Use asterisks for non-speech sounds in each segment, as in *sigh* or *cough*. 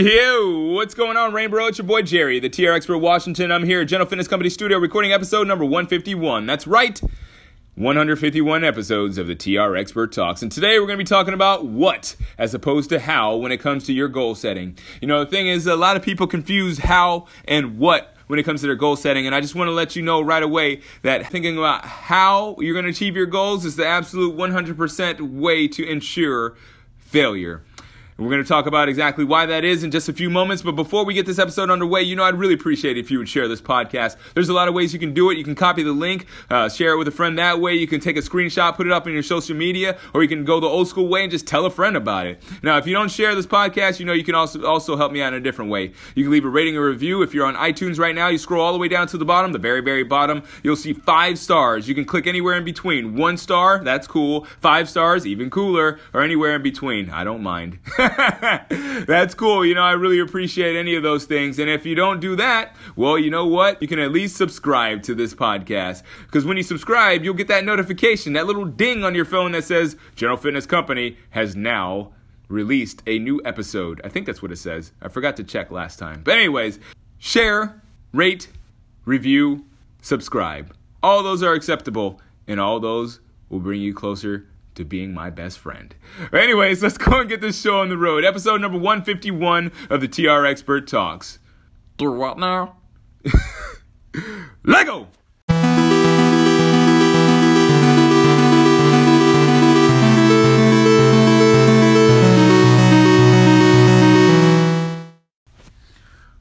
Yo, what's going on, Rainbow? It's your boy Jerry, the TR Expert Washington. I'm here at General Fitness Company Studio recording episode number 151. That's right, 151 episodes of the TR Expert Talks. And today we're going to be talking about what as opposed to how when it comes to your goal setting. You know, the thing is, a lot of people confuse how and what when it comes to their goal setting. And I just want to let you know right away that thinking about how you're going to achieve your goals is the absolute 100% way to ensure failure. We're going to talk about exactly why that is in just a few moments. But before we get this episode underway, you know, I'd really appreciate it if you would share this podcast. There's a lot of ways you can do it. You can copy the link, uh, share it with a friend that way. You can take a screenshot, put it up in your social media, or you can go the old school way and just tell a friend about it. Now, if you don't share this podcast, you know, you can also, also help me out in a different way. You can leave a rating or review. If you're on iTunes right now, you scroll all the way down to the bottom, the very, very bottom, you'll see five stars. You can click anywhere in between. One star, that's cool. Five stars, even cooler, or anywhere in between. I don't mind. *laughs* *laughs* That's cool. You know, I really appreciate any of those things. And if you don't do that, well, you know what? You can at least subscribe to this podcast. Because when you subscribe, you'll get that notification, that little ding on your phone that says General Fitness Company has now released a new episode. I think that's what it says. I forgot to check last time. But, anyways, share, rate, review, subscribe. All those are acceptable, and all those will bring you closer to being my best friend. Anyways, let's go and get this show on the road. Episode number 151 of the TR Expert Talks. Do what now? *laughs* Lego!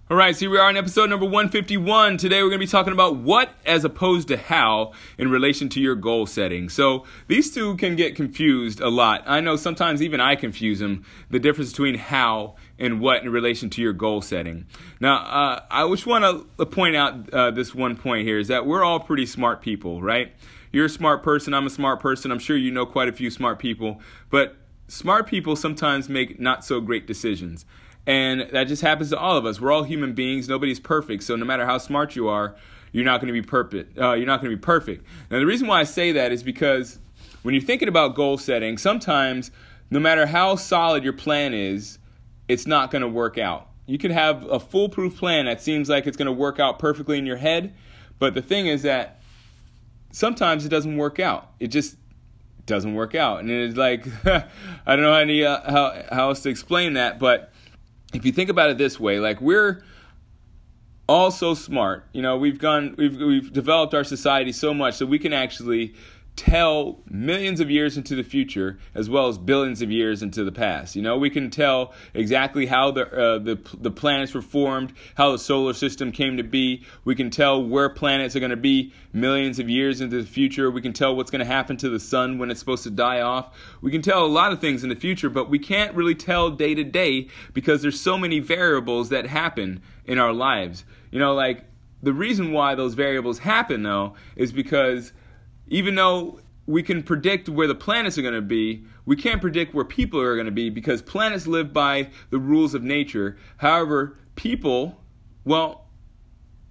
All right, so here we are in episode number 151. Today we're going to be talking about what as opposed to how in relation to your goal setting. So these two can get confused a lot. I know sometimes even I confuse them, the difference between how and what in relation to your goal setting. Now, uh, I just want to point out uh, this one point here is that we're all pretty smart people, right? You're a smart person, I'm a smart person. I'm sure you know quite a few smart people, but smart people sometimes make not so great decisions. And that just happens to all of us. We're all human beings. Nobody's perfect. So no matter how smart you are, you're not going to be perfect. Uh, you're not going to be perfect. Now the reason why I say that is because when you're thinking about goal setting, sometimes no matter how solid your plan is, it's not going to work out. You could have a foolproof plan that seems like it's going to work out perfectly in your head, but the thing is that sometimes it doesn't work out. It just doesn't work out, and it's like *laughs* I don't know any uh, how how else to explain that, but if you think about it this way, like we're all so smart, you know, we've gone, we've we've developed our society so much that we can actually tell millions of years into the future as well as billions of years into the past. You know, we can tell exactly how the uh, the the planets were formed, how the solar system came to be. We can tell where planets are going to be millions of years into the future. We can tell what's going to happen to the sun when it's supposed to die off. We can tell a lot of things in the future, but we can't really tell day to day because there's so many variables that happen in our lives. You know, like the reason why those variables happen though is because even though we can predict where the planets are going to be, we can't predict where people are going to be because planets live by the rules of nature. However, people, well,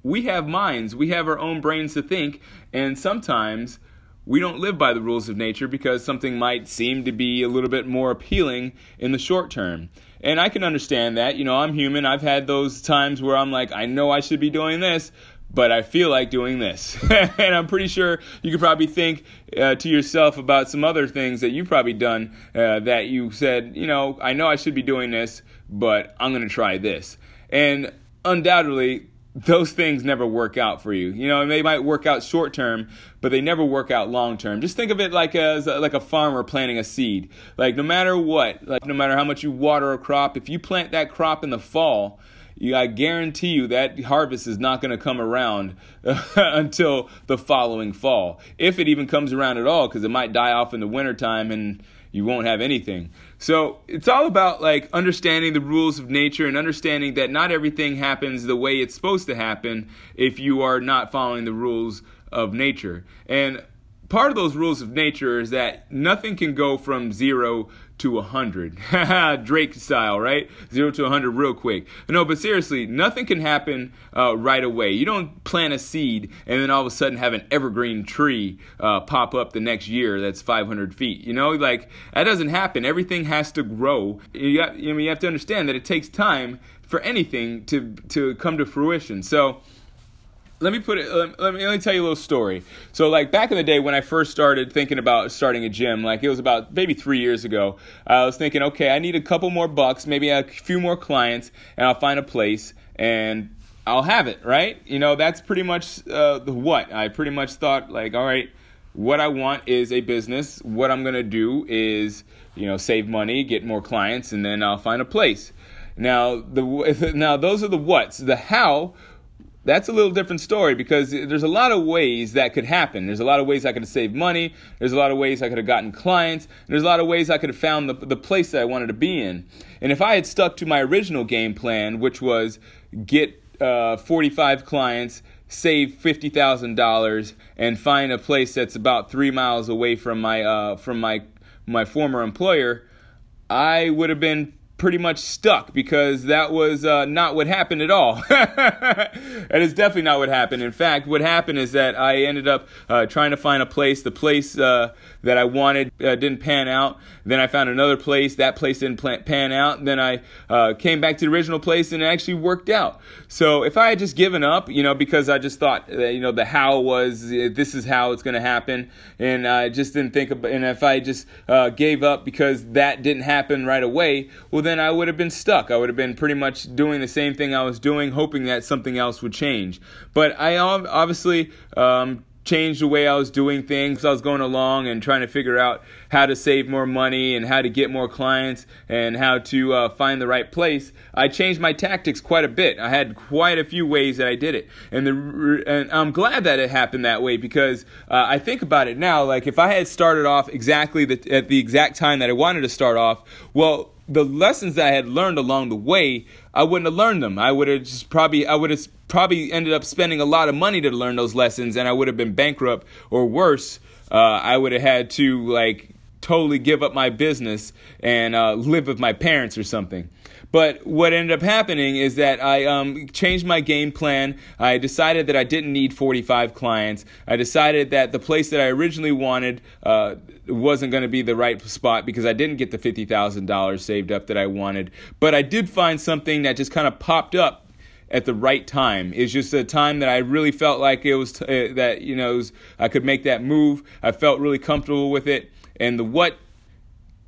we have minds, we have our own brains to think, and sometimes we don't live by the rules of nature because something might seem to be a little bit more appealing in the short term. And I can understand that. You know, I'm human. I've had those times where I'm like, I know I should be doing this, but I feel like doing this. *laughs* and I'm pretty sure you could probably think uh, to yourself about some other things that you've probably done uh, that you said, you know, I know I should be doing this, but I'm going to try this. And undoubtedly, those things never work out for you. You know, they might work out short term, but they never work out long term. Just think of it like as a, like a farmer planting a seed. Like no matter what, like no matter how much you water a crop, if you plant that crop in the fall, I guarantee you that harvest is not going to come around *laughs* until the following fall. If it even comes around at all, because it might die off in the wintertime and you won't have anything. So it's all about like understanding the rules of nature and understanding that not everything happens the way it's supposed to happen if you are not following the rules of nature. And part of those rules of nature is that nothing can go from zero to 100. *laughs* Drake style, right? Zero to 100 real quick. No, but seriously, nothing can happen uh, right away. You don't plant a seed and then all of a sudden have an evergreen tree uh, pop up the next year that's 500 feet. You know, like that doesn't happen. Everything has to grow. You, got, you have to understand that it takes time for anything to, to come to fruition. So, let me put it let me, let me tell you a little story. So like back in the day when i first started thinking about starting a gym like it was about maybe three years ago i was thinking okay i need a couple more bucks maybe a few more clients and i'll find a place and i'll have it right? You know that's pretty much uh, the what. I pretty much thought like all right what i want is a business. What i'm going to do is you know save money get more clients and then i'll find a place. Now the *laughs* now those are the whats. The how that's a little different story because there's a lot of ways that could happen. There's a lot of ways I could have saved money. There's a lot of ways I could have gotten clients. There's a lot of ways I could have found the, the place that I wanted to be in. And if I had stuck to my original game plan, which was get uh, 45 clients, save $50,000, and find a place that's about three miles away from my, uh, from my, my former employer, I would have been pretty much stuck because that was uh, not what happened at all. *laughs* that is definitely not what happened. In fact, what happened is that I ended up uh, trying to find a place. The place uh, that I wanted uh, didn't pan out. Then I found another place. That place didn't pan out. Then I uh, came back to the original place and it actually worked out. So if I had just given up, you know, because I just thought, that, you know, the how was uh, this is how it's going to happen, and I just didn't think about. And if I just gave up because that didn't happen right away, well then I would have been stuck. I would have been pretty much doing the same thing I was doing, hoping that something else would change. But I obviously um, changed the way I was doing things. I was going along and trying to figure out how to save more money and how to get more clients and how to uh, find the right place. I changed my tactics quite a bit. I had quite a few ways that I did it, and the and I'm glad that it happened that way because uh, I think about it now. Like if I had started off exactly the, at the exact time that I wanted to start off, well the lessons I had learned along the way, I wouldn't have learned them. I would have just probably I would have probably ended up spending a lot of money to learn those lessons, and I would have been bankrupt or worse. Uh, I would have had to like totally give up my business and uh, live with my parents or something. But what ended up happening is that I um, changed my game plan. I decided that I didn't need 45 clients. I decided that the place that I originally wanted uh, wasn't going to be the right spot because I didn't get the $50,000 saved up that I wanted. But I did find something that just kind of popped up at the right time. It's just a time that I really felt like it was t- uh, that you know was, I could make that move. I felt really comfortable with it, and the what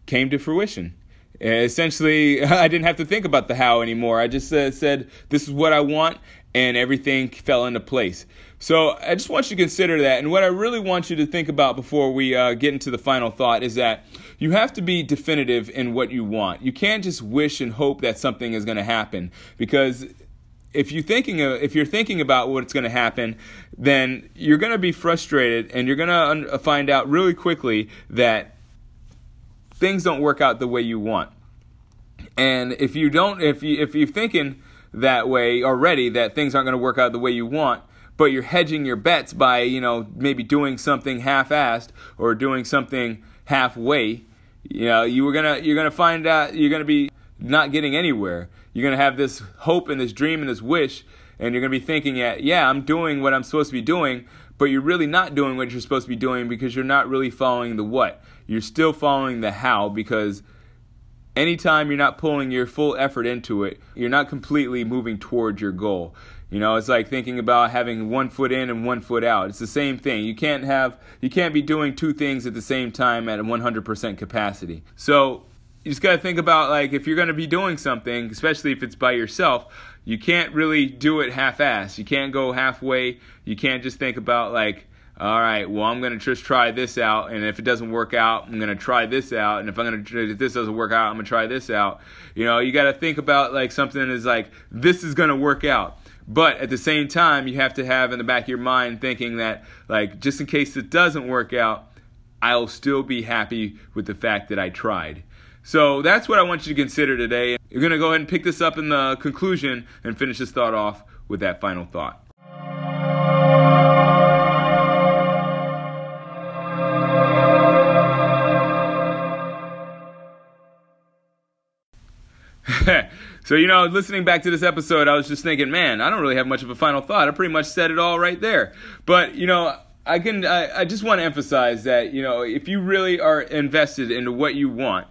came to fruition. Essentially, *laughs* I didn't have to think about the how anymore. I just uh, said, This is what I want, and everything fell into place. So I just want you to consider that. And what I really want you to think about before we uh, get into the final thought is that you have to be definitive in what you want. You can't just wish and hope that something is going to happen because if you're thinking of, if you're thinking about what's going to happen, then you're going to be frustrated and you're going to find out really quickly that things don't work out the way you want. And if you don't, if you if you're thinking that way already, that things aren't going to work out the way you want, but you're hedging your bets by you know maybe doing something half-assed or doing something halfway, you know you were gonna you're gonna find out you're gonna be not getting anywhere. You're gonna have this hope and this dream and this wish, and you're gonna be thinking, yeah, I'm doing what I'm supposed to be doing, but you're really not doing what you're supposed to be doing because you're not really following the what. You're still following the how because anytime you're not pulling your full effort into it, you're not completely moving towards your goal. You know, it's like thinking about having one foot in and one foot out. It's the same thing. You can't have you can't be doing two things at the same time at 100% capacity. So, you just got to think about like if you're going to be doing something, especially if it's by yourself, you can't really do it half-ass. You can't go halfway. You can't just think about like, all right, well, I'm going to just try this out, and if it doesn't work out, I'm going to try this out, and if I'm going to if this doesn't work out, I'm going to try this out. You know, you got to think about like something is like this is going to work out. But at the same time, you have to have in the back of your mind thinking that like just in case it doesn't work out, I'll still be happy with the fact that I tried. So that's what I want you to consider today. You're going to go ahead and pick this up in the conclusion and finish this thought off with that final thought. *laughs* so, you know, listening back to this episode, I was just thinking, man, I don't really have much of a final thought. I pretty much said it all right there. But, you know, I can, I, I just want to emphasize that, you know, if you really are invested into what you want,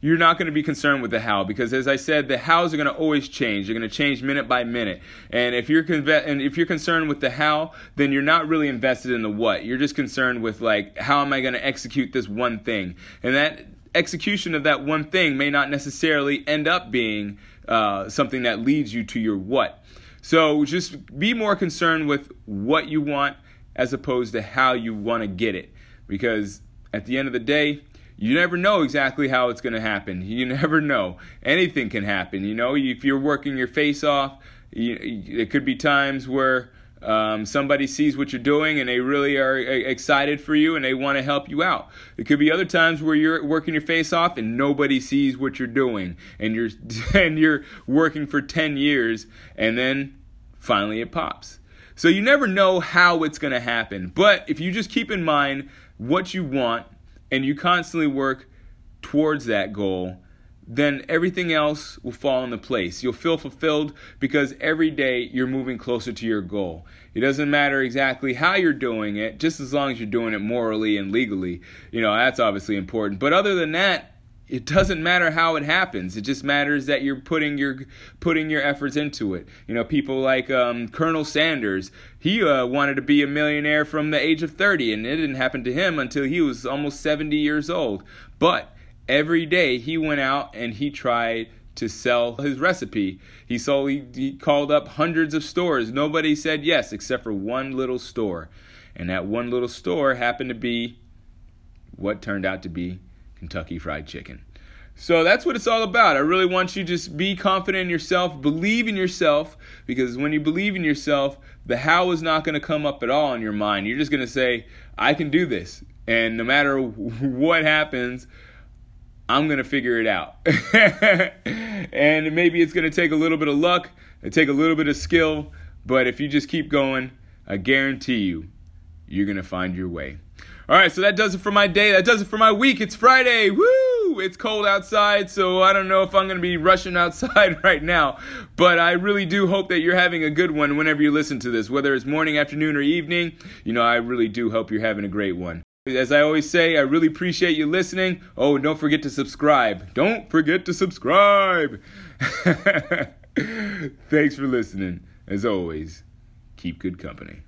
you're not going to be concerned with the how because as I said, the hows are going to always change. They're going to change minute by minute. And if you're and if you're concerned with the how, then you're not really invested in the what. You're just concerned with like how am I going to execute this one thing? And that execution of that one thing may not necessarily end up being uh, something that leads you to your what. So just be more concerned with what you want as opposed to how you want to get it. Because at the end of the day, you never know exactly how it's going to happen. You never know. Anything can happen. You know, if you're working your face off, you, it could be times where um, somebody sees what you're doing and they really are excited for you and they want to help you out. It could be other times where you're working your face off and nobody sees what you're doing and you're *laughs* and you're working for 10 years and then finally it pops. So you never know how it's going to happen. But if you just keep in mind what you want and you constantly work towards that goal, then everything else will fall into place. You'll feel fulfilled because every day you're moving closer to your goal. It doesn't matter exactly how you're doing it, just as long as you're doing it morally and legally. You know, that's obviously important. But other than that, it doesn't matter how it happens. It just matters that you're putting your putting your efforts into it. You know, people like um, Colonel Sanders. He uh, wanted to be a millionaire from the age of 30, and it didn't happen to him until he was almost 70 years old. But every day he went out and he tried to sell his recipe. He sold. He, he called up hundreds of stores. Nobody said yes except for one little store, and that one little store happened to be what turned out to be Kentucky Fried Chicken. So that's what it's all about. I really want you just be confident in yourself, believe in yourself, because when you believe in yourself, the how is not going to come up at all in your mind. You're just going to say, I can do this. And no matter *laughs* what happens, I'm going to figure it out. *laughs* and maybe it's going to take a little bit of luck, it take a little bit of skill, but if you just keep going, I guarantee you, you're going to find your way. All right, so that does it for my day. That does it for my week. It's Friday. Woo! It's cold outside, so I don't know if I'm going to be rushing outside *laughs* right now. But I really do hope that you're having a good one whenever you listen to this, whether it's morning, afternoon, or evening. You know, I really do hope you're having a great one. As I always say, I really appreciate you listening. Oh, don't forget to subscribe. Don't forget to subscribe. *laughs* Thanks for listening. As always, keep good company.